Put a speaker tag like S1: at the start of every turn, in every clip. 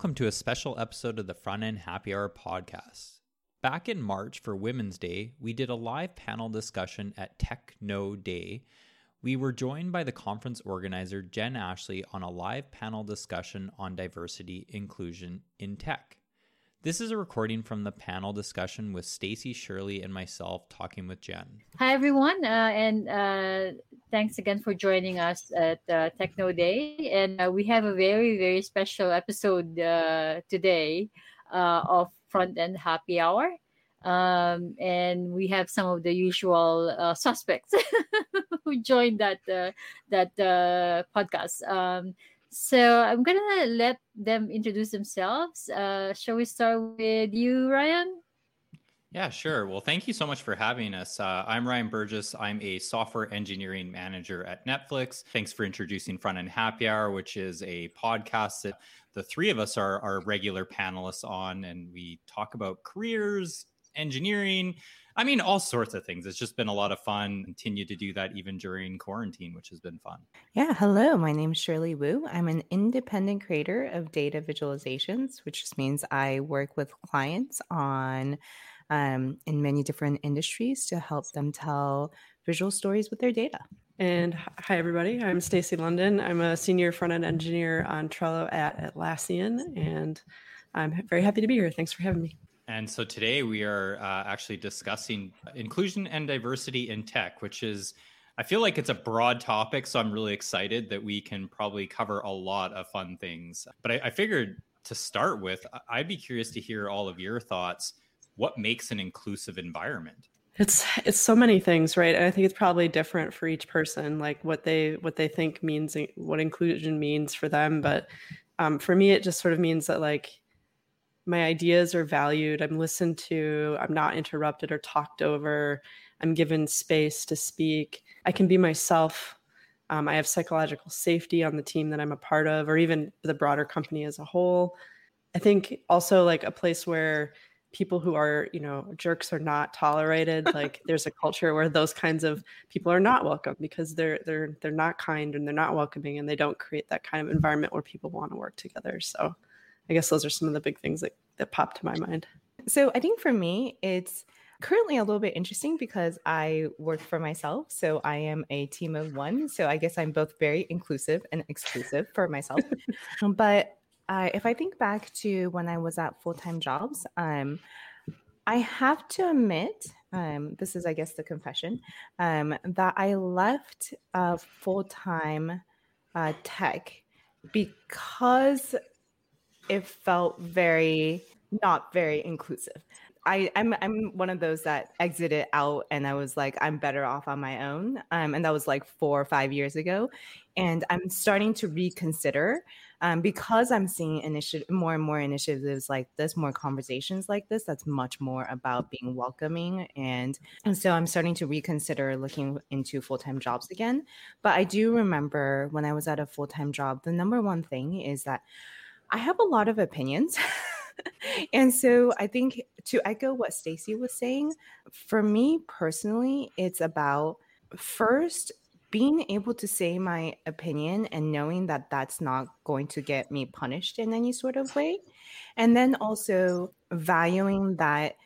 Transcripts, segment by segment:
S1: welcome to a special episode of the Front End Happy Hour podcast. Back in March for Women's Day, we did a live panel discussion at Techno Day. We were joined by the conference organizer Jen Ashley on a live panel discussion on diversity inclusion in tech. This is a recording from the panel discussion with Stacy Shirley and myself talking with Jen.
S2: Hi, everyone, uh, and uh, thanks again for joining us at uh, Techno Day. And uh, we have a very, very special episode uh, today uh, of Front End Happy Hour. Um, and we have some of the usual suspects who joined that that podcast. Um, so I'm gonna let them introduce themselves. Uh, shall we start with you, Ryan?
S1: Yeah, sure. Well, thank you so much for having us. Uh, I'm Ryan Burgess. I'm a software engineering manager at Netflix. Thanks for introducing Front End Happy Hour, which is a podcast that the three of us are, are regular panelists on, and we talk about careers, engineering, I mean, all sorts of things. It's just been a lot of fun. Continue to do that even during quarantine, which has been fun.
S3: Yeah. Hello. My name is Shirley Wu. I'm an independent creator of data visualizations, which just means I work with clients on um, in many different industries to help them tell visual stories with their data.
S4: And hi, everybody. I'm Stacy London. I'm a senior front end engineer on Trello at Atlassian, and I'm very happy to be here. Thanks for having me.
S1: And so today we are uh, actually discussing inclusion and diversity in tech, which is, I feel like it's a broad topic. So I'm really excited that we can probably cover a lot of fun things. But I, I figured to start with, I'd be curious to hear all of your thoughts. What makes an inclusive environment?
S4: It's it's so many things, right? And I think it's probably different for each person, like what they what they think means, what inclusion means for them. But um, for me, it just sort of means that like my ideas are valued i'm listened to i'm not interrupted or talked over i'm given space to speak i can be myself um, i have psychological safety on the team that i'm a part of or even the broader company as a whole. I think also like a place where people who are you know jerks are not tolerated like there's a culture where those kinds of people are not welcome because they're they're they're not kind and they're not welcoming and they don't create that kind of environment where people want to work together so I guess those are some of the big things that, that pop to my mind.
S3: So I think for me, it's currently a little bit interesting because I work for myself. So I am a team of one. So I guess I'm both very inclusive and exclusive for myself. but uh, if I think back to when I was at full time jobs, um, I have to admit, um, this is, I guess, the confession, um, that I left uh, full time uh, tech because it felt very not very inclusive. I, I'm I'm one of those that exited out and I was like, I'm better off on my own. Um, and that was like four or five years ago. And I'm starting to reconsider um, because I'm seeing initiative more and more initiatives like this, more conversations like this. That's much more about being welcoming, and and so I'm starting to reconsider looking into full time jobs again. But I do remember when I was at a full time job, the number one thing is that I have a lot of opinions. and so I think to echo what Stacy was saying, for me personally, it's about first being able to say my opinion and knowing that that's not going to get me punished in any sort of way. And then also valuing that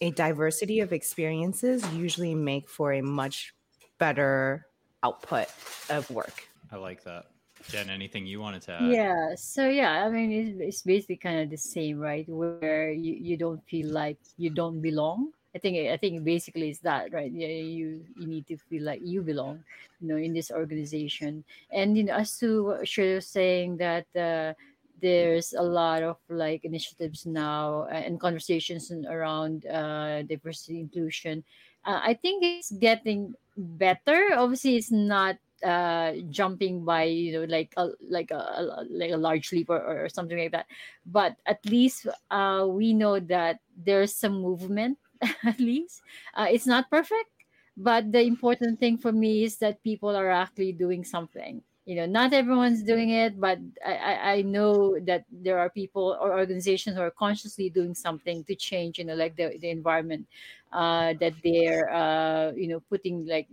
S3: a diversity of experiences usually make for a much better output of work.
S1: I like that. Jen, anything you wanted to add?
S2: Yeah. So yeah, I mean, it's, it's basically kind of the same, right? Where you, you don't feel like you don't belong. I think I think basically it's that, right? Yeah, you you need to feel like you belong, you know, in this organization. And you know, as to what she was saying that uh, there's a lot of like initiatives now and conversations around uh, diversity inclusion. Uh, I think it's getting better. Obviously, it's not uh jumping by you know like a like a, a like a large leap or, or something like that. But at least uh we know that there's some movement at least. Uh, it's not perfect but the important thing for me is that people are actually doing something you know not everyone's doing it but I, I know that there are people or organizations who are consciously doing something to change you know like the, the environment uh, that they're uh, you know putting like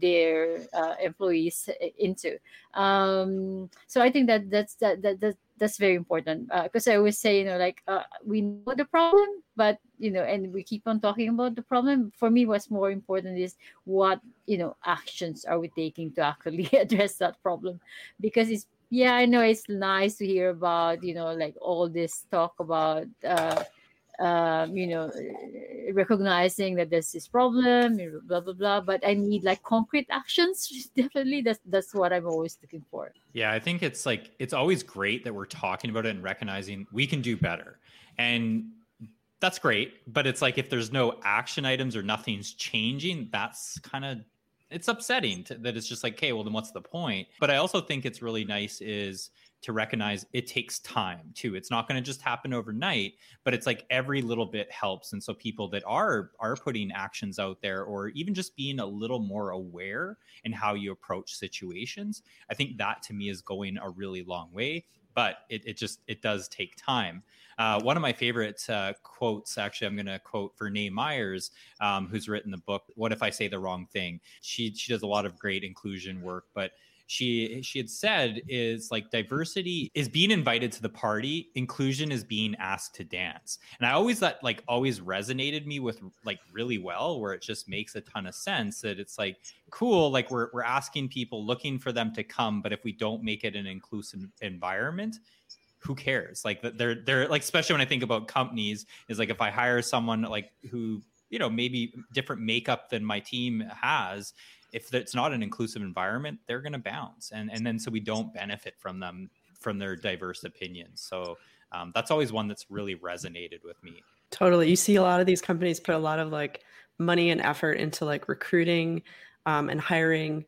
S2: their uh, employees into. Um, so i think that that's that, that, that that's very important because uh, I always say, you know, like uh, we know the problem, but you know, and we keep on talking about the problem. For me, what's more important is what you know actions are we taking to actually address that problem, because it's yeah, I know it's nice to hear about you know like all this talk about. Uh, um, you know, recognizing that there's this problem, blah blah blah. But I need like concrete actions. Definitely, that's that's what I'm always looking for.
S1: Yeah, I think it's like it's always great that we're talking about it and recognizing we can do better, and that's great. But it's like if there's no action items or nothing's changing, that's kind of it's upsetting to, that it's just like, okay, well then what's the point? But I also think it's really nice is to recognize it takes time too. It's not going to just happen overnight, but it's like every little bit helps. And so people that are are putting actions out there or even just being a little more aware in how you approach situations, I think that to me is going a really long way. But it, it just it does take time. Uh, one of my favorite uh, quotes, actually, I'm going to quote for Vernā Myers, um, who's written the book "What If I Say the Wrong Thing." She she does a lot of great inclusion work, but she she had said is like diversity is being invited to the party inclusion is being asked to dance. And i always that like always resonated me with like really well where it just makes a ton of sense that it's like cool like we're, we're asking people looking for them to come but if we don't make it an inclusive environment who cares? Like they're they're like especially when i think about companies is like if i hire someone like who you know maybe different makeup than my team has if it's not an inclusive environment, they're going to bounce, and and then so we don't benefit from them from their diverse opinions. So um, that's always one that's really resonated with me.
S4: Totally, you see a lot of these companies put a lot of like money and effort into like recruiting um, and hiring,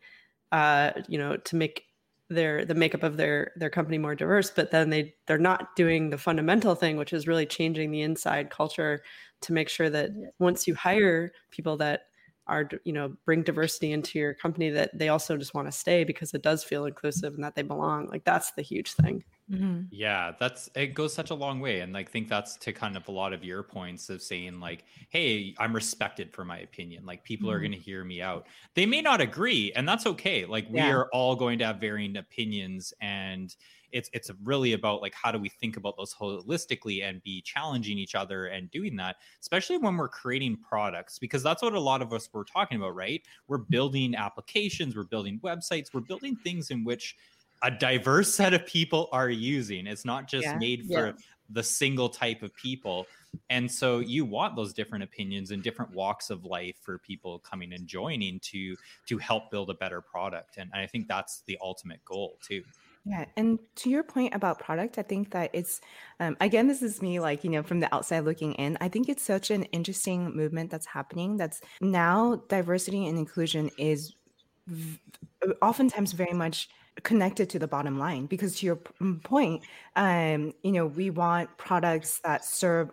S4: uh, you know, to make their the makeup of their their company more diverse but then they they're not doing the fundamental thing which is really changing the inside culture to make sure that once you hire people that are you know bring diversity into your company that they also just want to stay because it does feel inclusive and that they belong like that's the huge thing
S1: mm-hmm. yeah that's it goes such a long way and like think that's to kind of a lot of your points of saying like hey i'm respected for my opinion like people mm-hmm. are going to hear me out they may not agree and that's okay like we yeah. are all going to have varying opinions and it's it's really about like how do we think about those holistically and be challenging each other and doing that especially when we're creating products because that's what a lot of us were talking about right? We're mm-hmm. building applications we're building websites we're building things in which a diverse set of people are using. It's not just yeah, made for yeah. the single type of people. And so you want those different opinions and different walks of life for people coming and joining to to help build a better product. And i think that's the ultimate goal too
S3: yeah, and to your point about product, I think that it's um, again, this is me like you know from the outside looking in. I think it's such an interesting movement that's happening. That's now diversity and inclusion is v- oftentimes very much connected to the bottom line because to your p- point, um, you know, we want products that serve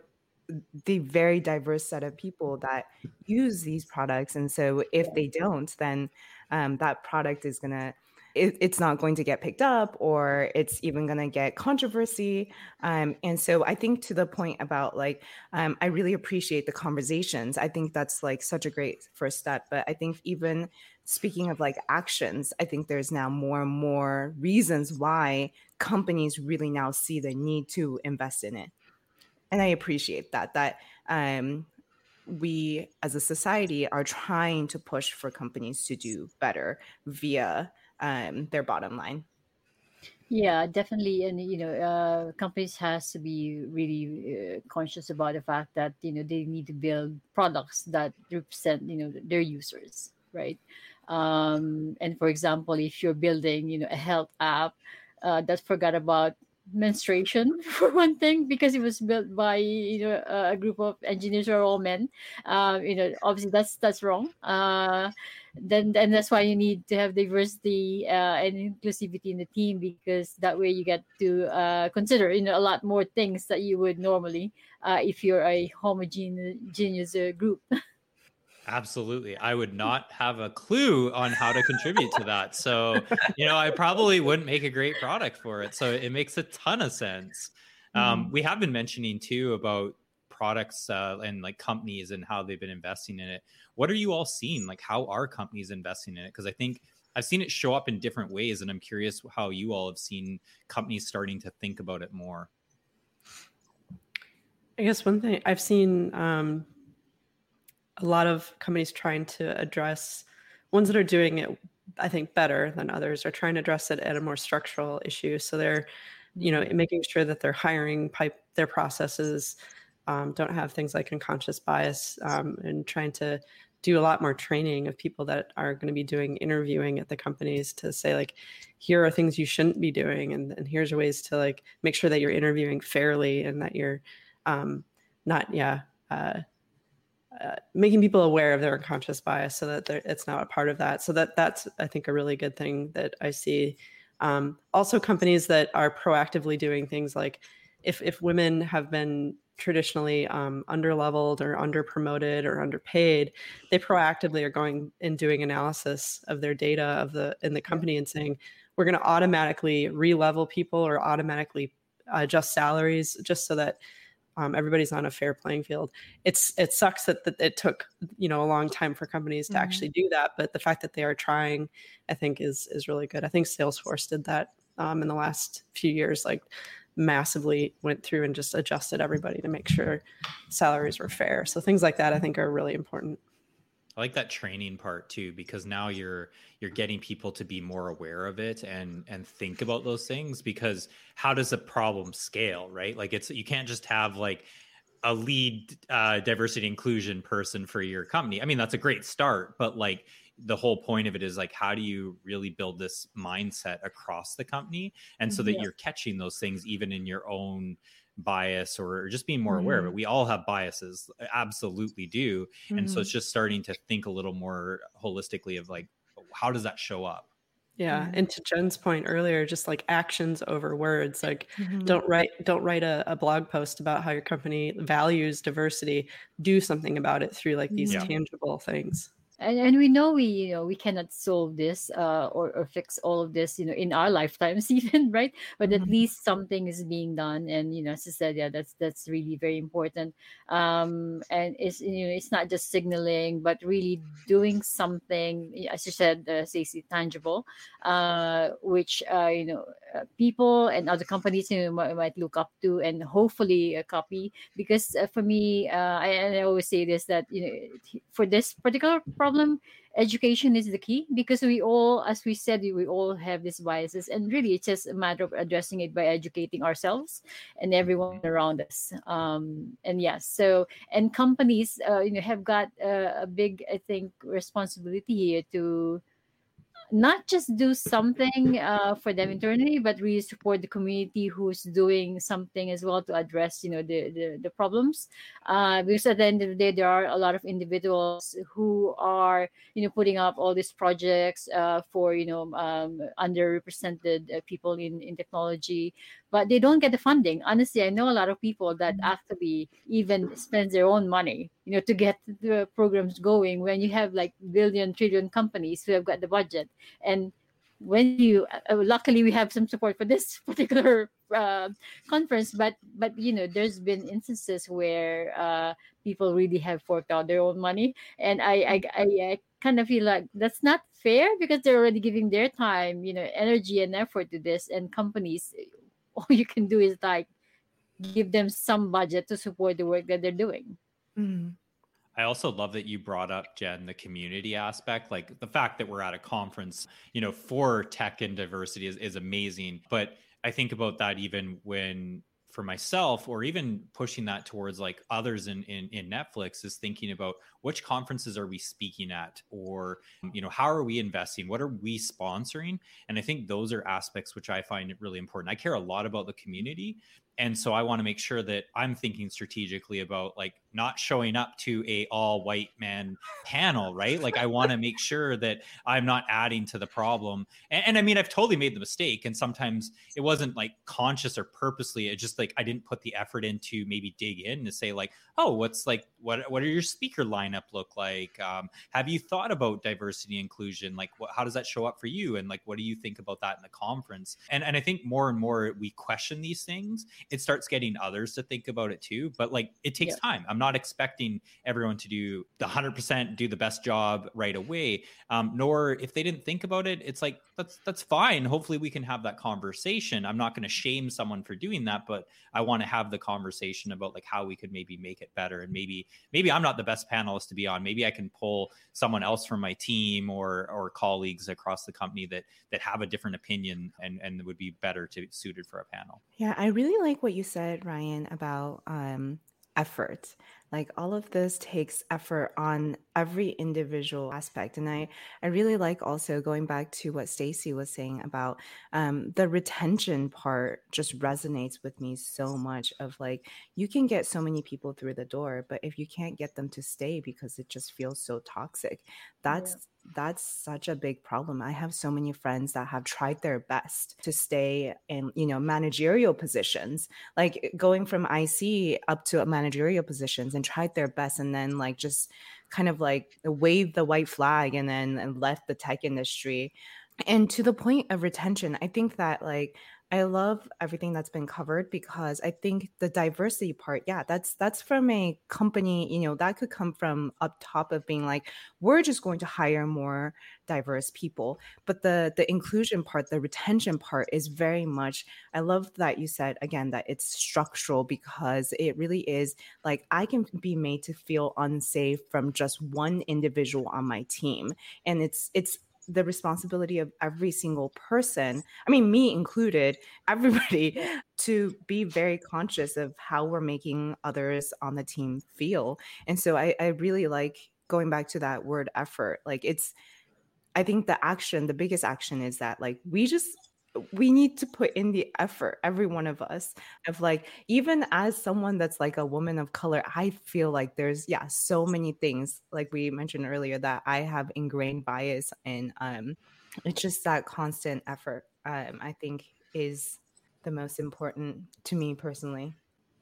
S3: the very diverse set of people that use these products, and so if they don't, then um, that product is gonna it, it's not going to get picked up or it's even going to get controversy. Um, and so I think to the point about like, um, I really appreciate the conversations. I think that's like such a great first step. But I think even speaking of like actions, I think there's now more and more reasons why companies really now see the need to invest in it. And I appreciate that, that um, we as a society are trying to push for companies to do better via um, their bottom line.
S2: Yeah, definitely, and you know, uh, companies has to be really uh, conscious about the fact that you know they need to build products that represent you know their users, right? Um, and for example, if you're building you know a health app uh, that forgot about menstruation for one thing because it was built by you know a group of engineers who are all men. Uh, you know obviously that's that's wrong. Uh, then and that's why you need to have diversity uh, and inclusivity in the team because that way you get to uh, consider you know a lot more things that you would normally uh, if you're a homogeneous group
S1: Absolutely. I would not have a clue on how to contribute to that. So, you know, I probably wouldn't make a great product for it. So it makes a ton of sense. Um, mm. We have been mentioning too about products uh, and like companies and how they've been investing in it. What are you all seeing? Like, how are companies investing in it? Because I think I've seen it show up in different ways, and I'm curious how you all have seen companies starting to think about it more.
S4: I guess one thing I've seen um, a lot of companies trying to address ones that are doing it, I think, better than others are trying to address it at a more structural issue. So they're, you know, making sure that their hiring pipe, their processes um, don't have things like unconscious bias um, and trying to do a lot more training of people that are going to be doing interviewing at the companies to say like here are things you shouldn't be doing and, and here's ways to like make sure that you're interviewing fairly and that you're um, not yeah uh, making people aware of their unconscious bias so that it's not a part of that. So that that's i think a really good thing that i see. Um, also companies that are proactively doing things like if if women have been traditionally um, underleveled or under promoted or underpaid, they proactively are going and doing analysis of their data of the in the company and saying we're going to automatically re-level people or automatically adjust salaries just so that um, everybody's on a fair playing field. It's it sucks that, that it took you know a long time for companies to mm-hmm. actually do that, but the fact that they are trying, I think, is is really good. I think Salesforce did that um, in the last few years. Like massively went through and just adjusted everybody to make sure salaries were fair. So things like that I think are really important.
S1: I like that training part too because now you're you're getting people to be more aware of it and and think about those things because how does a problem scale, right? Like it's you can't just have like a lead uh, diversity inclusion person for your company. I mean, that's a great start, but like the whole point of it is like how do you really build this mindset across the company and so that yeah. you're catching those things even in your own bias or just being more mm-hmm. aware of it mm-hmm. we all have biases absolutely do mm-hmm. and so it's mm-hmm. just starting to think a little more holistically of like how does that show up
S4: yeah mm-hmm. and to jen's point earlier just like actions over words like mm-hmm. don't write don't write a, a, blog post about how your company values diversity do something about it through like these yeah. tangible things
S2: and, and we know we you know we cannot solve this uh, or, or fix all of this you know in our lifetimes even right? But at mm-hmm. least something is being done. And you know as i said yeah that's that's really very important. Um and it's you know it's not just signaling but really doing something as you said uh, Stacy, tangible uh which uh you know people and other companies you might, might look up to and hopefully copy. Because uh, for me uh I, I always say this that you know for this particular problem education is the key. Because we all as we said we all have these biases and really it's just a matter of addressing it by educating ourselves and everyone around us. Um, and yes so and companies uh, you know have got a big i think responsibility here to not just do something uh, for them internally, but really support the community who's doing something as well to address, you know, the the, the problems. Uh, because at the end of the day, there are a lot of individuals who are, you know, putting up all these projects uh, for, you know, um, underrepresented uh, people in in technology, but they don't get the funding. Honestly, I know a lot of people that mm-hmm. actually even spend their own money, you know, to get the programs going. When you have like billion, trillion companies who have got the budget and when you uh, luckily we have some support for this particular uh, conference but but you know there's been instances where uh, people really have forked out their own money and I, I i i kind of feel like that's not fair because they're already giving their time you know energy and effort to this and companies all you can do is like give them some budget to support the work that they're doing mm.
S1: I also love that you brought up Jen the community aspect. Like the fact that we're at a conference, you know, for tech and diversity is, is amazing. But I think about that even when for myself or even pushing that towards like others in, in in netflix is thinking about which conferences are we speaking at or mm. you know how are we investing? What are we sponsoring? And i think those are aspects which i find really important. I care a lot about the community and so i want to make sure that i'm thinking strategically about like not showing up to a all white man panel right? Like i want to make sure that i'm not adding to the problem. And, and, i mean i've totally made the mistake and sometimes it wasn't like conscious or purposely it just like i didn't put the effort into maybe dig in to say like oh what's like what what are your speaker lineup look like? Um, have you thought about diversity inclusion? Like what, how does that show up for you? And like what do you think about that in the conference? And and i think more and more we question these things it starts getting others to think about it too. But like it takes yeah. time. I'm not expecting everyone to do the 100% do the best job right away. Um, nor if they didn't think about it, it's like that's that's fine. Hopefully we can have that conversation. I'm not going to shame someone for doing that, but I want to have the conversation about like how we could maybe make it better and maybe maybe I'm not the best panelist to be on. Maybe I can pull someone else from my team or or colleagues across the company that that have a different opinion and and would be better to suited for a panel.
S3: Yeah, I really like what you said, Ryan, about um, effort. Like all of this takes effort on every individual aspect. And I, I really like also going back to what Stacy was saying about um, the retention part just resonates with me so much of like, you can get so many people through the door, but if you can't get them to stay because it just feels so toxic, that's yeah that's such a big problem. I have so many friends that have tried their best to stay in, you know, managerial positions, like going from IC up to managerial positions and tried their best and then like just kind of like waved the white flag and then and left the tech industry. And to the point of retention, I think that like I love everything that's been covered because I think the diversity part, yeah, that's that's from a company, you know, that could come from up top of being like, we're just going to hire more diverse people. But the the inclusion part, the retention part is very much I love that you said again that it's structural because it really is like I can be made to feel unsafe from just one individual on my team. And it's it's the responsibility of every single person, I mean, me included, everybody, to be very conscious of how we're making others on the team feel. And so I, I really like going back to that word effort. Like it's, I think the action, the biggest action is that like we just we need to put in the effort every one of us of like even as someone that's like a woman of color i feel like there's yeah so many things like we mentioned earlier that i have ingrained bias and um it's just that constant effort um i think is the most important to me personally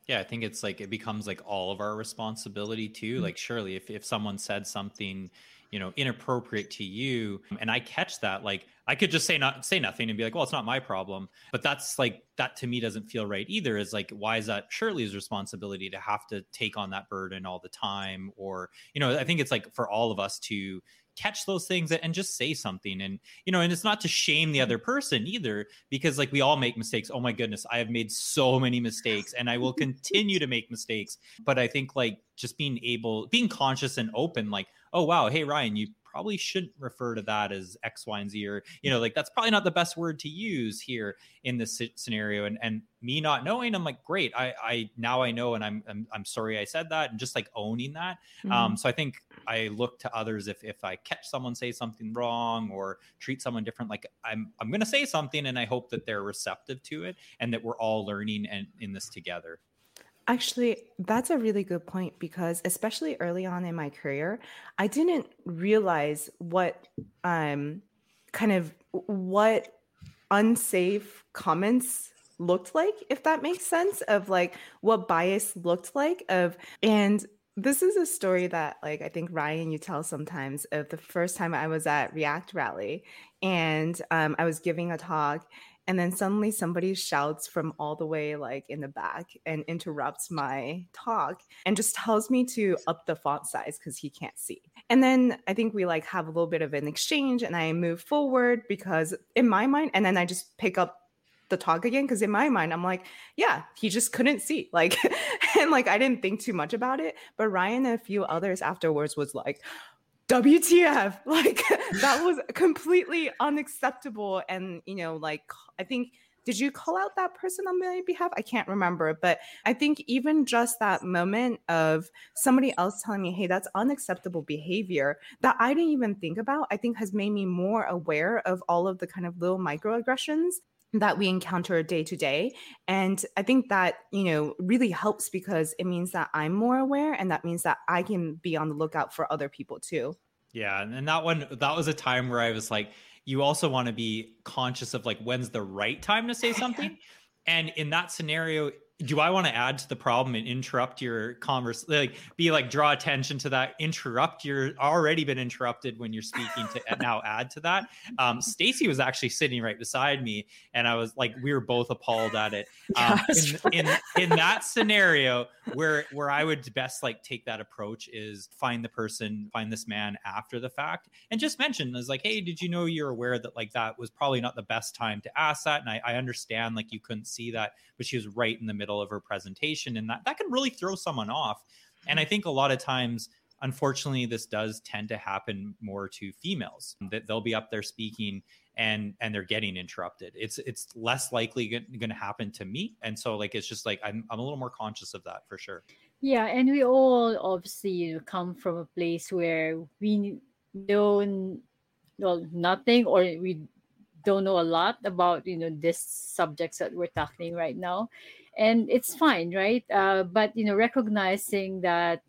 S1: yeah, I think it's like it becomes like all of our responsibility too. Mm-hmm. Like Shirley if if someone said something you know inappropriate to you. And i catch that like i could just say not say nothing and be like well it's not my problem. But that's like that to me doesn't feel right either is like why is that shirley's responsibility to have to take on that burden all the time? Or you know i think it's like for all of us to catch those things and just say something and you know and it's not to shame the other person either because like we all make mistakes. Oh my goodness i have made so many mistakes and i will continue to make mistakes. But i think like just being able being conscious and open like oh wow, hey Ryan, you probably shouldn't refer to that as X, Y, and Z, or you know, like that's probably not the best word to use here in this scenario. And and me not knowing, I'm like, great, I I now I know, and I'm I'm, I'm sorry I said that, and just like owning that. Um, mm-hmm. Um, so I think I look to others if if I catch someone say something wrong or treat someone different, like I'm I'm gonna say something, and I hope that they're receptive to it, and that we're all learning and in this together.
S3: Actually, that's a really good point because especially early on in my career, I didn't realize what um kind of what unsafe comments looked like if that makes sense of like what bias looked like of and this is a story that like i think ryan you tell sometimes of the first time i was at react rally and um, i was giving a talk and then suddenly somebody shouts from all the way like in the back and interrupts my talk and just tells me to up the font size because he can't see. And then i think we like have a little bit of an exchange and i move forward because in my mind and then i just pick up the talk again because in my mind i'm like yeah he just couldn't see like and like i didn't think too much about it but ryan and a few others afterwards was like WTF? Like that was completely unacceptable. And, you know, like I think, did you call out that person on my behalf? I can't remember. But I think even just that moment of somebody else telling me, hey, that's unacceptable behavior that I didn't even think about, I think has made me more aware of all of the kind of little microaggressions that we encounter day to day. And i think that you know really helps because it means that i'm more aware and that means that i can be on the lookout for other people too.
S1: Yeah and that one that was a time where i was like you also want to be conscious of like when's the right time to say something. And in that scenario do I want to add to the problem and interrupt your converse? Like, be like, draw attention to that, interrupt your already been interrupted when you're speaking to now add to that. Um, Stacy was actually sitting right beside me, and I was like, we were both appalled at it. Um, in, in, in that scenario, where where I would best like take that approach is find the person, find this man after the fact, and just mention is like, hey, did you know you're aware that like that was probably not the best time to ask that, and I, I understand like you couldn't see that, but she was right in the middle middle of her presentation and that that can really throw someone off. And i mm-hmm. think a lot of times unfortunately this does tend to happen more to females that they'll be up there speaking and and they're getting interrupted. It's it's less likely going to happen to me. And so like it's just like I'm, I'm a little more conscious of that for sure.
S2: Yeah and we all obviously you know, come from a place where we know well nothing or we don't know a lot about you know this subjects that we're tackling right now and it's fine right? Uh, but you know recognizing that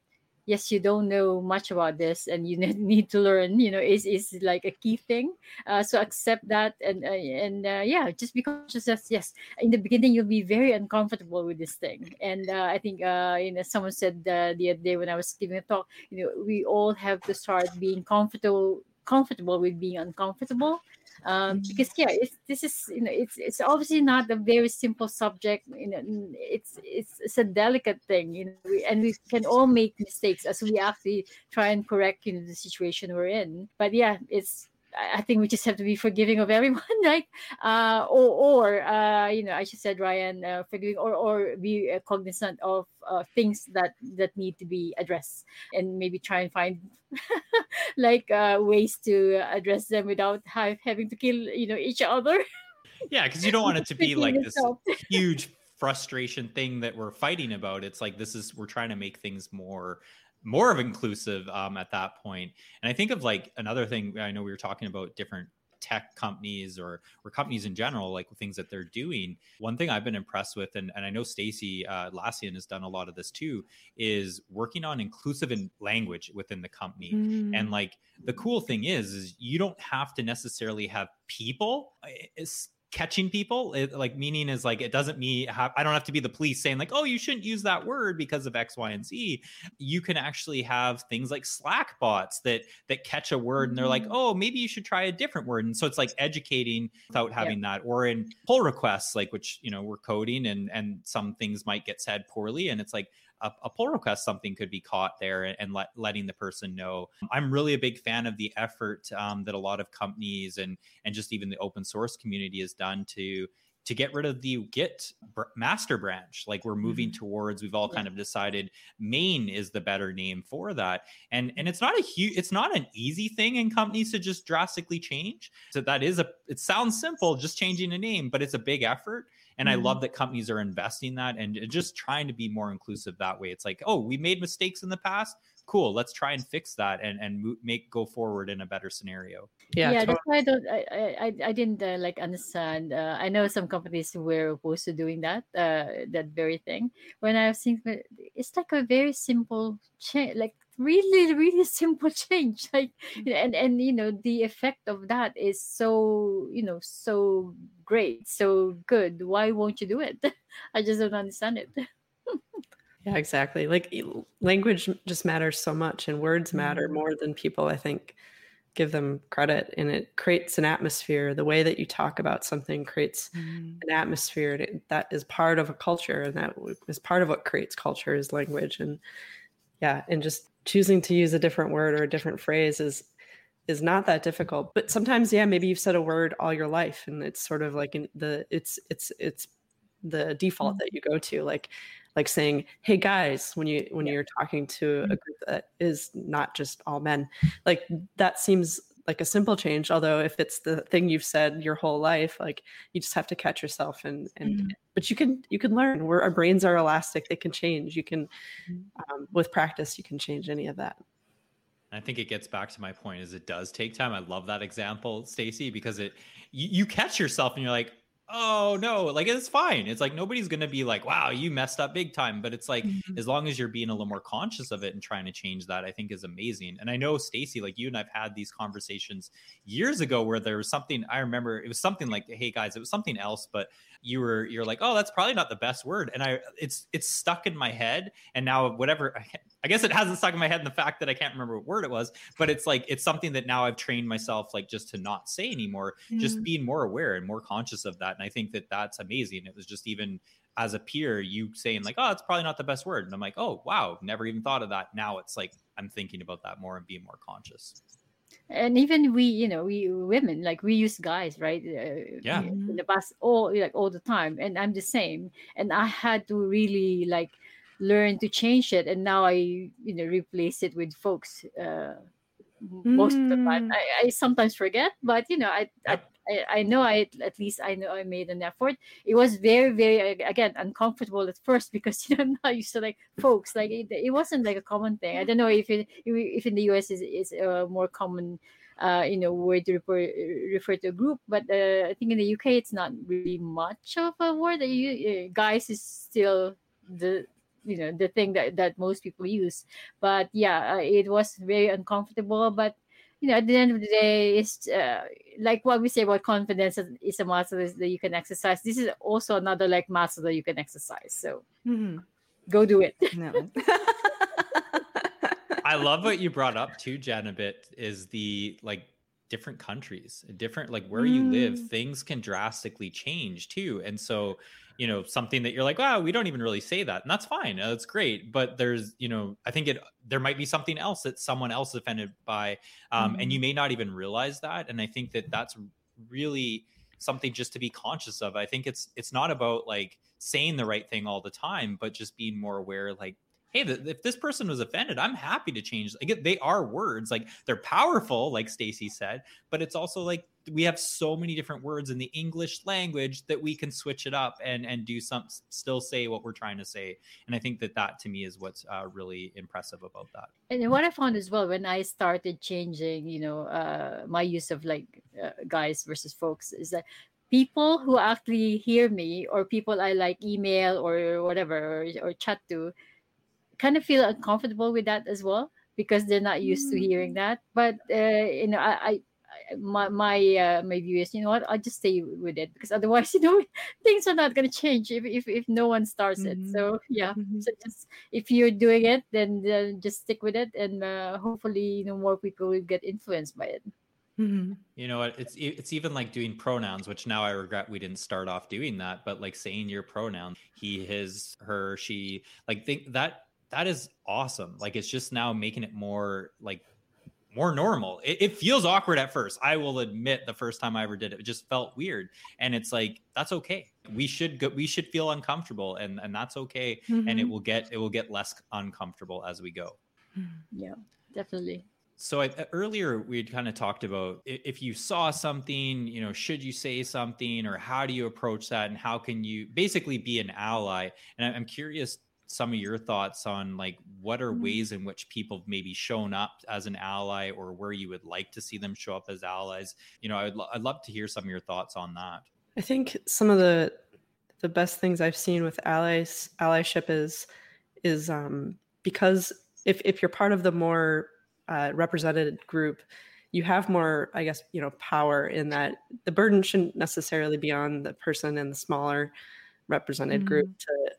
S2: yes you don't know much about this and you need to learn you know is is like a key thing. Uh, so accept that and uh, and uh, yeah just be conscious that yes in the beginning you'll be very uncomfortable with this thing. And uh, i think uh, you know someone said the other day when i was giving a talk you know we all have to start being comfortable comfortable with being uncomfortable um, mm-hmm. because yeah it's, this is you know it's it's obviously not a very simple subject you know it's it's, it's a delicate thing you know we, and we can all make mistakes as we actually try and correct you know the situation we're in but yeah it's I think we just have to be forgiving of everyone, right? Uh, or, or uh, you know, I just said Ryan, uh, forgiving, or or be uh, cognizant of uh, things that that need to be addressed, and maybe try and find like uh, ways to address them without have, having to kill, you know, each other.
S1: yeah, because you don't want it to be like this huge frustration thing that we're fighting about. It's like this is we're trying to make things more more of inclusive um, at that point. And I think of like another thing. I know we were talking about different tech companies or or companies in general, like things that they're doing. One thing I've been impressed with, and, and I know Stacy uh, Lassian has done a lot of this too, is working on inclusive in language within the company. Mm. And like the cool thing is, is you don't have to necessarily have people. Catching people it, like meaning is like it doesn't mean i don't have to be the police saying like oh you shouldn't use that word because of x y and z. You can actually have things like slack bots that that catch a word and they're like mm-hmm. oh maybe you should try a different word. And so it's like educating without having that or in pull requests like which you know we're coding and and some things might get said poorly and it's like a, a pull request, something could be caught there and, and let, letting the person know. I'm really a big fan of the effort um, that a lot of companies and and just even the open source community has done to to get rid of the Git master branch. Like we're moving mm-hmm. towards, we've all kind of decided main is the better name for that. And and it's not a huge, it's not an easy thing in companies to just drastically change. So that is a, it sounds simple, just changing a name, but it's a big effort. And mm-hmm. I love that companies are investing that and just trying to be more inclusive that way. It's like, oh, we made mistakes in the past. Cool, let's try and fix that and and make go forward in a better scenario.
S2: Yeah, yeah. Totally. That's why I don't. I I, I didn't uh, like understand. Uh, I know some companies were opposed to doing that. Uh, that very thing. When I was thinking, it's like a very simple change. Like really really simple change like mm. and and you know the effect of that is so you know so great so good why won't you do it i just don't understand it
S4: yeah exactly like language just matters so much and words matter mm-hmm. more than people i think give them credit and it creates an atmosphere the way that you talk about something creates mm. an atmosphere that is part of a culture and that is part of what creates culture is language and yeah and just choosing to use a different word or a different phrase is is not that difficult but sometimes yeah maybe you've said a word all your life and it's sort of like in the it's it's it's the default mm-hmm. that you go to like like saying hey guys when you when yeah. you're talking to a mm-hmm. group that is not just all men like that seems like a simple change although if it's the thing you've said your whole life like you just have to catch yourself and and mm-hmm. but you can you can learn where our brains are elastic they can change you can mm-hmm. um, with practice you can change any of that
S1: I think it gets back to my point is it does take time. I love that example, Stacy, because it you, you catch yourself and you're like, oh no, like it's fine. It's like nobody's gonna be like, wow, you messed up big time. But it's like
S3: Mhm.
S1: as long as you're being a little more conscious of it and trying to change that, I think is amazing. And I know Stacy, like you and I've had these conversations years ago where there was something I remember it was something like, hey guys, it was something else, but you were you're like, oh, that's probably not the best word. And I it's it's stuck in my head. And now whatever I, guess it hasn't stuck in my head in the fact that I can't remember what word it was, but it's like it's something that now I've trained myself like just to not say anymore just being more aware and more conscious of that and i think that that's amazing. It was just even as a peer you saying like oh it's probably not the best word and i'm like oh wow never even thought of that. Now it's like i'm thinking about that more and being more conscious.
S2: And even we you know we women like we use guys right uh,
S1: Yeah.
S2: in the past all like all the time and i'm the same and i had to really like learn to change it and now i you know replace it with folks uh most of the time
S3: Mm.
S2: I, I sometimes forget but you know I, I I, I know I at least I know I made an effort. It was very, very again uncomfortable at first because you know I'm not used to like folks like it, it wasn't like a common thing. I don't know if it if in the US is is a more common uh you know word to refer refer to a group, but uh, I think in the UK it's not really much of a word that you uh, guys is still the you know the thing that that most people use. But yeah, uh, it was very uncomfortable, but you know, at the end of the day, it's uh, like what we say about confidence is- is a muscle is that you can exercise. This is also another like muscle that you can exercise. So
S3: Mhm.
S2: go do it.
S3: No.
S1: i love what you brought up too jen a bit is the like different countries different like where you live
S3: Mm.
S1: things can drastically change too and so you know something that you're like wow we don't even really say that and that's fine uh, that's great but there's you know i think it there might be something else that someone else is offended by um, and you may not even realize that and i think that that's really something just to be conscious of i think it's it's not about like saying the right thing all the time but just being more aware like hey th- if this person was offended i'm happy to change like they are words like they're powerful like stacy said but it's also like we have so many different words in the english language that we can switch it up and and do some still say what we're trying to say. And i think that that to me is what's uh, really impressive about that.
S2: And what I found as well when I started changing, you know, uh, my use of like uh, guys versus folks is that people who actually hear me or people I like email or whatever or, or chat to kind of feel uncomfortable with that as well because they're not used to hearing that. But uh, you know, I, I I- my my uh, my view is you know what I'll just stay with it because otherwise you know things are not going to change if, if if no one starts it.
S3: Mhm.
S2: So yeah,
S3: Mhm.
S2: so just if you're doing it, then uh, just stick with it, and uh, hopefully, you know, more people will get influenced by it.
S3: Mhm.
S1: You know what? It's e- it's even like doing pronouns, which now I regret we didn't start off doing that. But like saying your pronoun, he, his, her, she, like think that that is awesome. Like it's just now making it more like more normal. It, it feels awkward at first. I will admit, the first time I ever did it, it just felt weird, and it's like that's okay. We should go. We should feel uncomfortable, and and that's okay. And it
S3: Mhm.
S1: will get it will get less uncomfortable as we go.
S2: Yeah, definitely.
S1: So I, earlier we had kind of talked about if you saw something, you know, should you say something or how do you approach that and how can you basically be an ally? And I'm curious some of your thoughts on like what are
S3: Mm.
S1: ways in which people have maybe shown up as an ally or where you would like to see them show up as allies. You know, I'd, lo- I'd love to hear some of your thoughts on that.
S4: I think some of the the best things I've seen with allies allyship is is um, because if if you're part of the more uh, represented group, you have more, I guess, you know, power in that the burden shouldn't necessarily be on the person in the smaller represented group to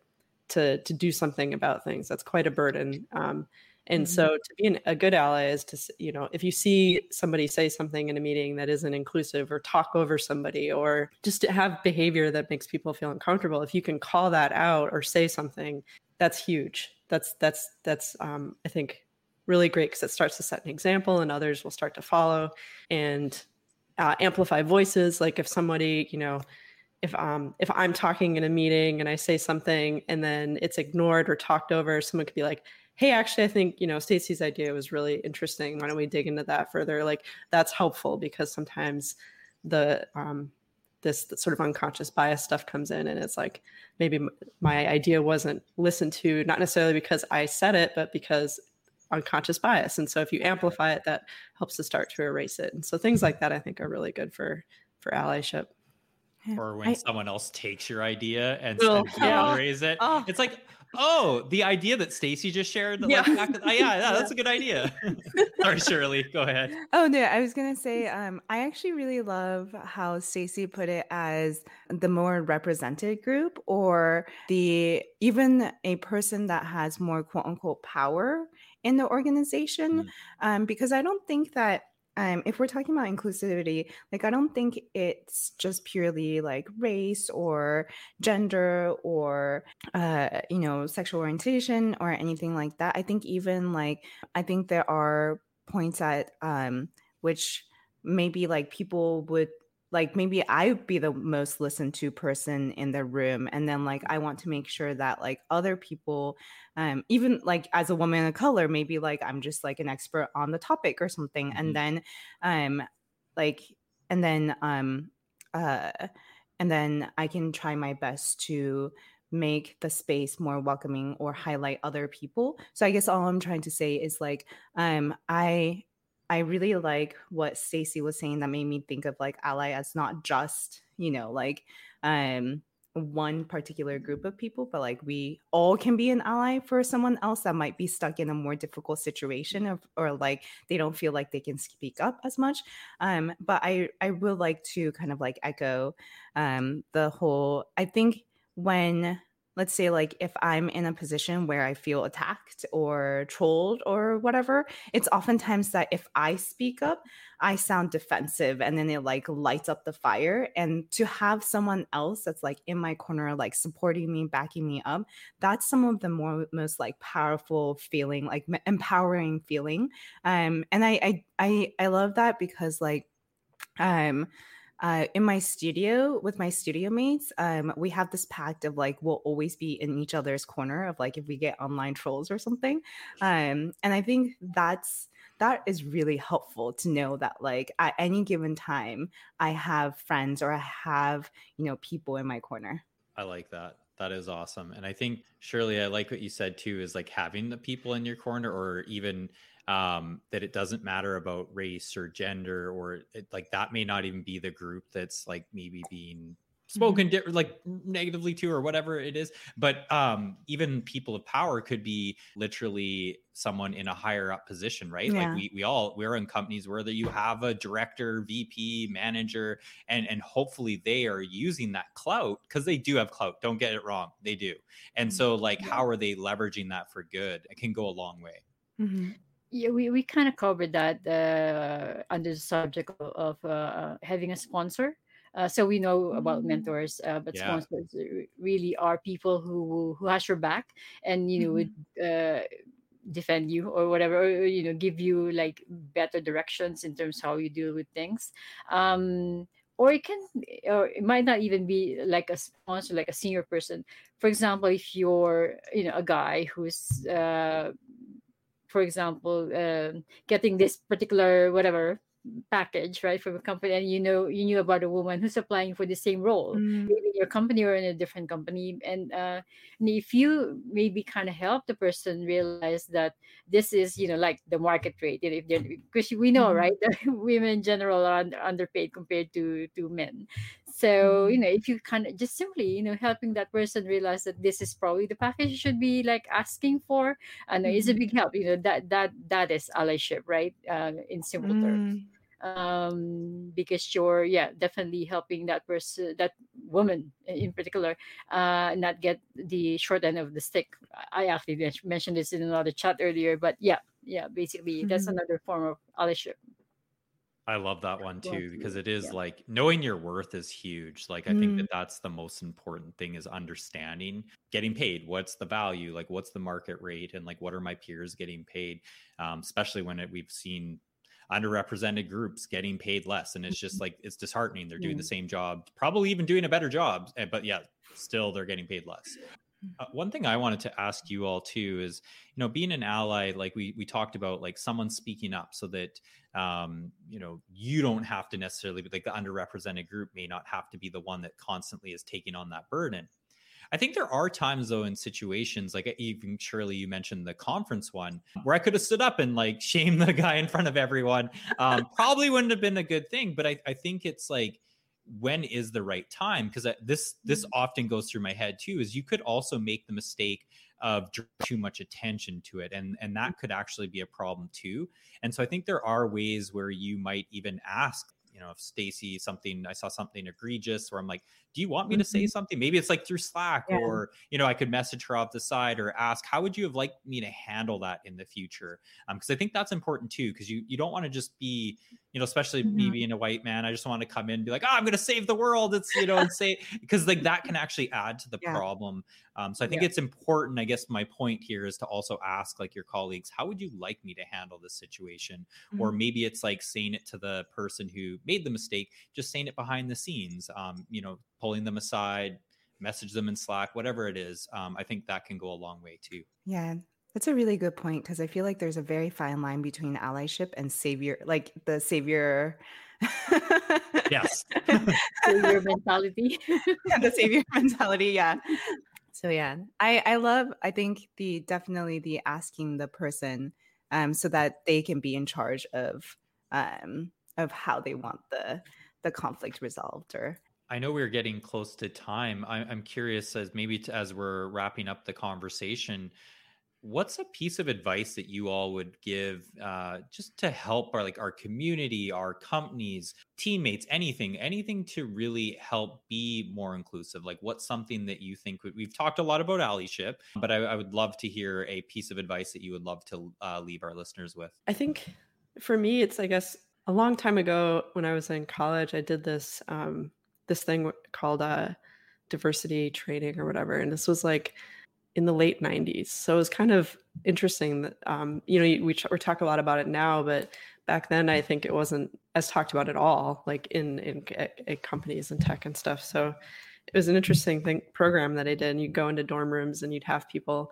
S4: to to do something about things. That's quite a burden. Um, and
S3: Mhm.
S4: so to be an, a good ally is to, you know, if you see somebody say something in a meeting that isn't inclusive or talk over somebody or just to have behavior that makes people feel uncomfortable, if you can call that out or say something, that's huge. That's, that's, that's, um, I think really great because it starts to set an example and others will start to follow and uh, amplify voices. Like if somebody, you know, if um if I'm talking in a meeting and I say something and then it's ignored or talked over, someone could be like, "Hey, actually, I think you know Stacy's idea was really interesting. Why don't we dig into that further?" Like that's helpful because sometimes the um this sort of unconscious bias stuff comes in and it's like maybe my idea wasn't listened to not necessarily because I said it but because unconscious bias and so if you amplify it that helps to start to erase it and so things like that I think are really good for for allyship
S1: or when
S3: I-
S1: someone else takes your idea and,
S4: Oh,
S3: yeah.
S1: raise it.
S3: Oh.
S1: It's like, oh, the idea that Stacy just shared. That, like,
S4: Yeah.
S1: back- oh, yeah, yeah, that's a good idea. Sorry, Shirley, go ahead.
S3: Oh no, I was gonna say, um, I actually really love how Stacy put it as the more represented group, or the even a person that has more quote unquote power in the organization.
S1: Mm.
S3: Um, because I don't think that um, if we're talking about inclusivity, like I don't think it's just purely like race or gender or uh, you know sexual orientation or anything like that. I think even like I think there are points at um, which maybe like people would like maybe I be the most listened to person in the room, and then like I want to make sure that like other people, um, even like as a woman of color, maybe like I'm just like an expert on the topic or something,
S1: Mhm.
S3: and then um, like and then um, uh, and then I can try my best to make the space more welcoming or highlight other people. So I guess all I'm trying to say is like um I I really like what Stacy was saying that made me think of like ally as not just, you know, like um one particular group of people, but like we all can be an ally for someone else that might be stuck in a more difficult situation of, or like they don't feel like they can speak up as much. Um, but I I will like to kind of like echo um the whole I think when let's say like if i'm in a position where i feel attacked or trolled or whatever it's oftentimes that if i speak up i sound defensive and then it like lights up the fire. And to have someone else that's like in my corner like supporting me backing me up that's some of the more most like powerful feeling like empowering feeling. Um and i i i, I love that because like um uh, in my studio with my studio mates, um, we have this pact of like we'll always be in each other's corner of like if we get online trolls or something. Um, and I think that's that is really helpful to know that like at any given time I have friends or I have you know people in my corner.
S1: I like that. That is awesome. And I think Shirley, I like what you said too, is like having the people in your corner or even um, that it doesn't matter about race or gender or it, like that may not even be the group that's like maybe being spoken di- like negatively to or whatever it is. But um even people of power could be literally someone in a higher up position right?
S3: Yeah.
S1: like we, we all we're in companies where you have a director vp manager and and hopefully they are using that clout because they do have clout. Don't get it wrong. They do. And so like how are they leveraging that for good? It can go a long way.
S3: Mhm.
S2: Yeah we, we kind of covered that uh, under the subject of, of uh, having a sponsor uh, so we know about
S3: Mm.
S2: mentors uh, but
S1: Yeah.
S2: sponsors really are people who who has your back and you know would uh, defend you or whatever or, you know give you like better directions in terms how you deal with things um or it can or it might not even be like a sponsor like a senior person for example if you're you know a guy who's uh for example um getting this particular whatever package right from a company and you know you knew about a woman who's applying for the same role
S3: Mm.
S2: maybe in your company or in a different company and uh and if you maybe kind of help the person realize that this is you know like the market rate you know, if they're because we know
S3: Mhm.
S2: right that women in general are under, underpaid compared to to men so you know if you kind of just simply you know helping that person realize that this is probably the package you should be like asking for i know it's a big help you know that that that is allyship right? Uh, in simple terms.
S3: Mm.
S2: um because you're yeah definitely helping that person that woman in particular uh not get the short end of the stick. I actually mentioned this in another chat earlier but yeah yeah basically that's
S3: Mhm.
S2: another form of allyship
S1: I love that one too because it is yeah. like knowing your worth is huge. Like I think
S3: Mm.
S1: that that's the most important thing is understanding getting paid. What's the value? Like what's the market rate and like what are my peers getting paid? Um, especially when it, we've seen underrepresented groups getting paid less and it's just like it's disheartening. They're doing the same job, probably even doing a better job, eh, but yeah, still they're getting paid less. Uh, one thing I wanted to ask you all too is, you know, being an ally, like we we talked about, like someone speaking up so that um, you know you don't have to necessarily be like the underrepresented group may not have to be the one that constantly is taking on that burden. I think there are times though in situations like even Shirley, you mentioned the conference one where I could have stood up and like shame the guy in front of everyone. Um, probably wouldn't have been a good thing, but I, I think it's like when is the right time? Because this this mm-hmm. often goes through my head too is you could also make the mistake of too much attention to it and and that could actually be a problem too. And so i think there are ways where you might even ask you know if stacy something i saw something egregious where i'm like do you want me mm-hmm. to say mm-hmm. something maybe it's like through slack yeah. or you know i could message her off the side or ask how would you have liked me to handle that in the future because um, i think that's important too because you you don't want to just be you know especially mm-hmm. me being a white man i just want to come in and be like oh i'm going to save the world it's you know and say because like that can actually add to the yeah. problem um, so i think yeah. it's important i guess my point here is to also ask like your colleagues how would you like me to handle this situation mm-hmm. or maybe it's like saying it to the person who made the mistake just saying it behind the scenes um, you know pulling them aside, message them in Slack, whatever it is. Um, I think that can go a long way too.
S3: Yeah, that's a really good point because I feel like there's a very fine line between allyship and savior, like the savior.
S1: yes.
S2: savior mentality.
S3: yeah, the savior mentality. Yeah. So yeah, I I love. I think the definitely the asking the person, um, so that they can be in charge of um of how they want the the conflict resolved or
S1: I know we're getting close to time. I'm curious as maybe to, as we're wrapping up the conversation, what's a piece of advice that you all would give uh, just to help our like our community, our companies, teammates, anything, anything to really help be more inclusive? Like, what's something that you think would, we've talked a lot about allyship, but I, I, would love to hear a piece of advice that you would love to uh, leave our listeners with.
S4: I think for me, it's I guess a long time ago when I was in college, I did this. Um, this thing called uh, diversity training or whatever, and this was like in the late 90s. So it was kind of interesting that um, you know we, we talk a lot about it now, but back then I think it wasn't as talked about at all, like in in, in companies and tech and stuff. So it was an interesting thing program that I did. And you'd go into dorm rooms and you'd have people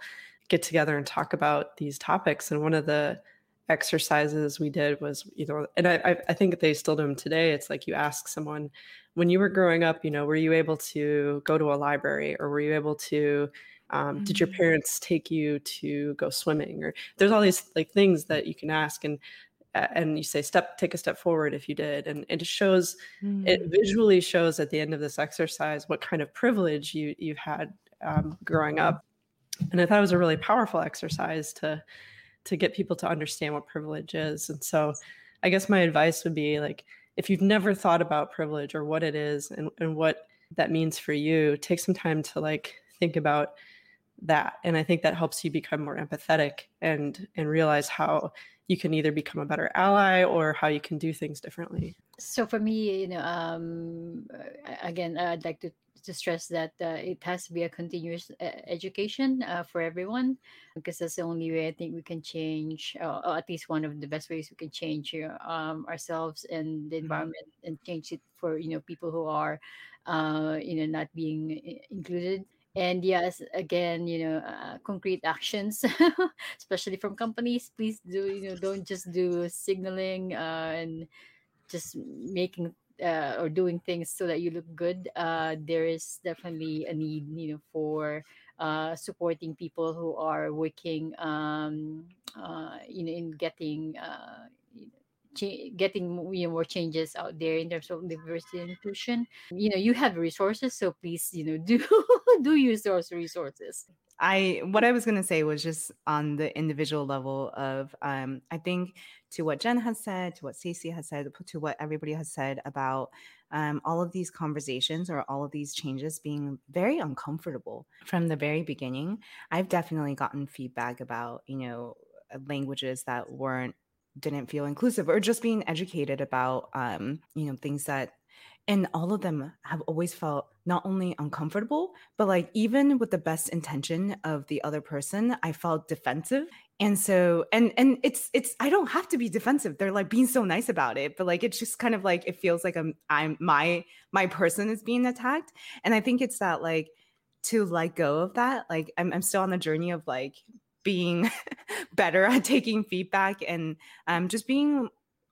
S4: get together and talk about these topics. And one of the exercises we did was you know and I, I think they still do them today it's like you ask someone when you were growing up you know were you able to go to a library or were you able to um, mm-hmm. did your mm. parents take you to go swimming or there's all these like things that you can ask and and you say step take a step forward if you did and it shows mm-hmm. it mm. visually shows at the end of this exercise what kind of privilege you you've had um, growing up and i thought it was a really powerful exercise to to get people to understand what privilege is. And so I guess my advice would be like if you've never thought about privilege or what it is and, and what that means for you, take some time to like think about that. And I think that helps you become more empathetic and and realize how you can either become a better ally or how you can do things differently.
S2: So for me, you know, um, again, I'd like to to stress that uh, it has to be a continuous uh, education uh, for everyone because that's the only way I think we can change, uh, or at least one of the best ways we can change um, ourselves and the mm-hmm. environment mm-hmm. and change it for you know people who are uh, you know not being included and yes again you know uh, concrete actions especially from companies please do you know don't just do signaling uh, and just making uh, or doing things so that you look good, uh, there is definitely a need, you know, for uh, supporting people who are working, um, uh, you know, in getting uh, getting you know, more changes out there in terms of diversity and inclusion. You know, you have resources, so please, you know, do do use those resources.
S3: I what I was going to say was just on the individual level of um, I think to what Jen has said, to what Stacy has said, to what everybody has said about um, all of these conversations or all of these changes being very uncomfortable from the very beginning. I've definitely gotten feedback about you know languages that weren't didn't feel inclusive or just being educated about um, you know things that and all of them have always felt not only uncomfortable but like even with the best intention of the other person i felt defensive. And so and and it's it's i don't have to be defensive. They're like being so nice about it but like it's just kind of like it feels like i'm i'm my my person is being attacked. And i think it's that like to let go of that like i'm, I'm still on the journey of like being better at taking feedback and um, just being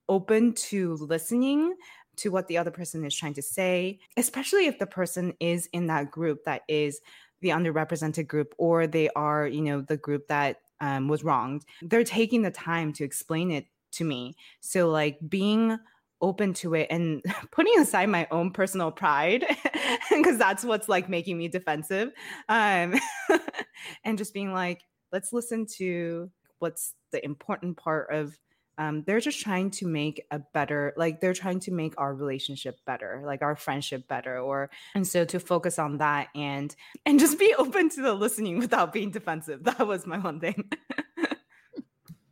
S3: open to listening to what the other person is trying to say, especially if the person is in that group that is the underrepresented group or they are, you know, the group that um, was wronged. They're taking the time to explain it to me. So, like, being open to it and putting aside my own personal pride because that's what's like making me defensive um and just being like let's listen to what's the important part of um, they're just trying to make a better like they're trying to make our relationship better like our friendship better or and so to focus on that and and just be open to the listening without being defensive. That was my one thing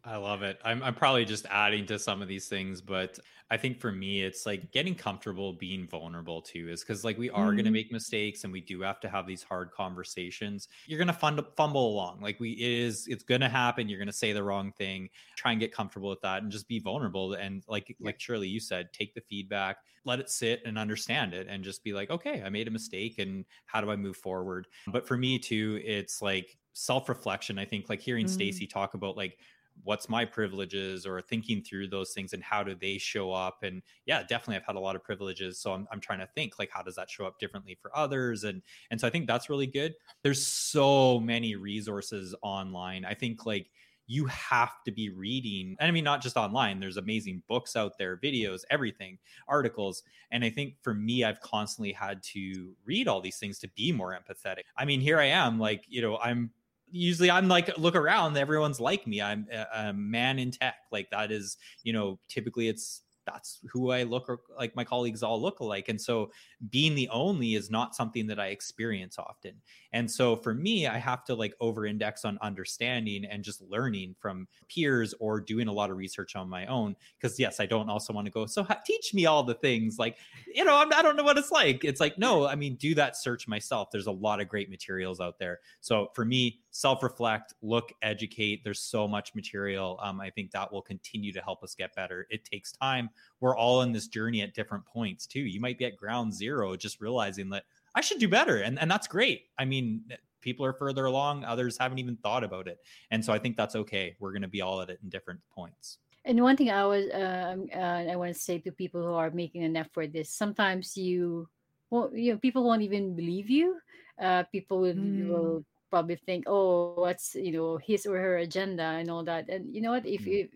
S1: I love it. I'm, I'm probably just adding to some of these things, but I think for me, it's like getting comfortable being vulnerable too, is because like we are mm-hmm. going to make mistakes and we do have to have these hard conversations. You're going to fund, fumble along. Like we it is, it's going to happen. You're going to say the wrong thing. Try and get comfortable with that and just be vulnerable. And like, yeah. like Shirley, you said, take the feedback, let it sit and understand it and just be like, okay, I made a mistake and how do I move forward? But for me too, it's like self reflection. I think like hearing mm-hmm. Stacy talk about like, what's my privileges or thinking through those things and how do they show up? And yeah definitely i've had a lot of privileges. So I'm, I'm trying to think like how does that show up differently for others? And and so i think that's really good. There's so many resources online. I think like you have to be reading and i mean not just online there's amazing books out there videos everything articles. And i think for me i've constantly had to read all these things to be more empathetic. I mean here i am like you know i'm usually I'm like look around, everyone's like me. I'm a, a man in tech. Like that is, you know, typically it's that's who I look or like my colleagues all look alike. And so being the only is not something that I experience often. And so for me, I have to like over index on understanding and just learning from peers or doing a lot of research on my own. Cause yes, I don't also want to go, so ha- teach me all the things like, you know, I'm, I don't know what it's like. It's like, no, I mean, do that search myself. There's a lot of great materials out there. So for me, self reflect, look, educate. There's so much material. Um, I think that will continue to help us get better. It takes time. We're all in this journey at different points too. You might be at ground zero, just realizing that I should do better. And, and that's great. I mean, people are further along, others haven't even thought about it. And so I think that's okay. We're going to be all at it in different points.
S2: And one thing I was uh, uh, I want to say to people who are making an effort is sometimes you well you know people won't even believe you. Uh, people will, mm. will probably think, oh, what's you know his or her agenda and all that. And you know what? If, mm. if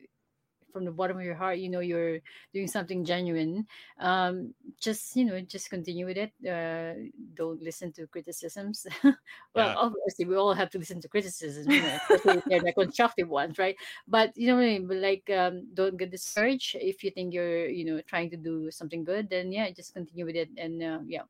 S2: from the bottom of your heart you know you're doing something genuine um, just you know just continue with it uh, don't listen to criticisms well yeah. obviously we all have to listen to criticisms you know, they're the constructive ones right but you know what I mean? but like um, don't get discouraged if you think you're you know trying to do something good then yeah just continue with it and uh, yeah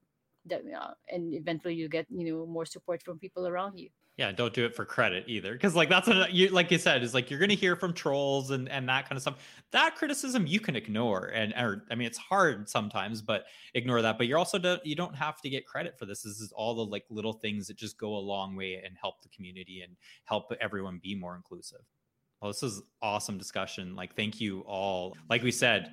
S2: that, uh, and eventually you get you know more support from people around you.
S1: Yeah don't do it for credit either because like that's what you like you said is like you're gonna hear from trolls and and that kind of stuff. That criticism you can ignore and or i mean it's hard sometimes but ignore that but you're also don't, you don't have to get credit for this. This is all the like little things that just go a long way and help the community and help everyone be more inclusive. Well this is awesome discussion like thank you all. Like we said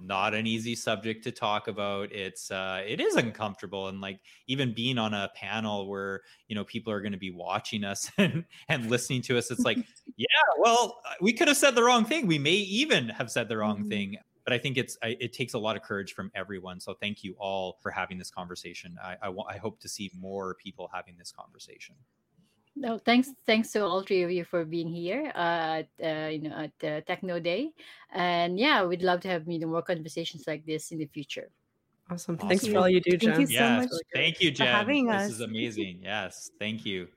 S1: not an easy subject to talk about. It's uh, it is uncomfortable, and like even being on a panel where you know people are going to be watching us and and listening to us, it's like, yeah, well, uh, we could have said the wrong thing. We may even have said the wrong mm-hmm. thing. But I think it's it takes a lot of courage from everyone. So thank you all for having this conversation. I I, I hope to see more people having this conversation.
S2: No, thanks. Thanks to all three of you for being here uh, at uh, you know at uh, Techno Day, and yeah, we'd love to have you know more conversations like this in the future.
S4: Awesome. awesome. Thanks for all you do, Jen.
S1: Thank you so yes. much. Thank you, Jen. For having this is amazing. yes. Thank you.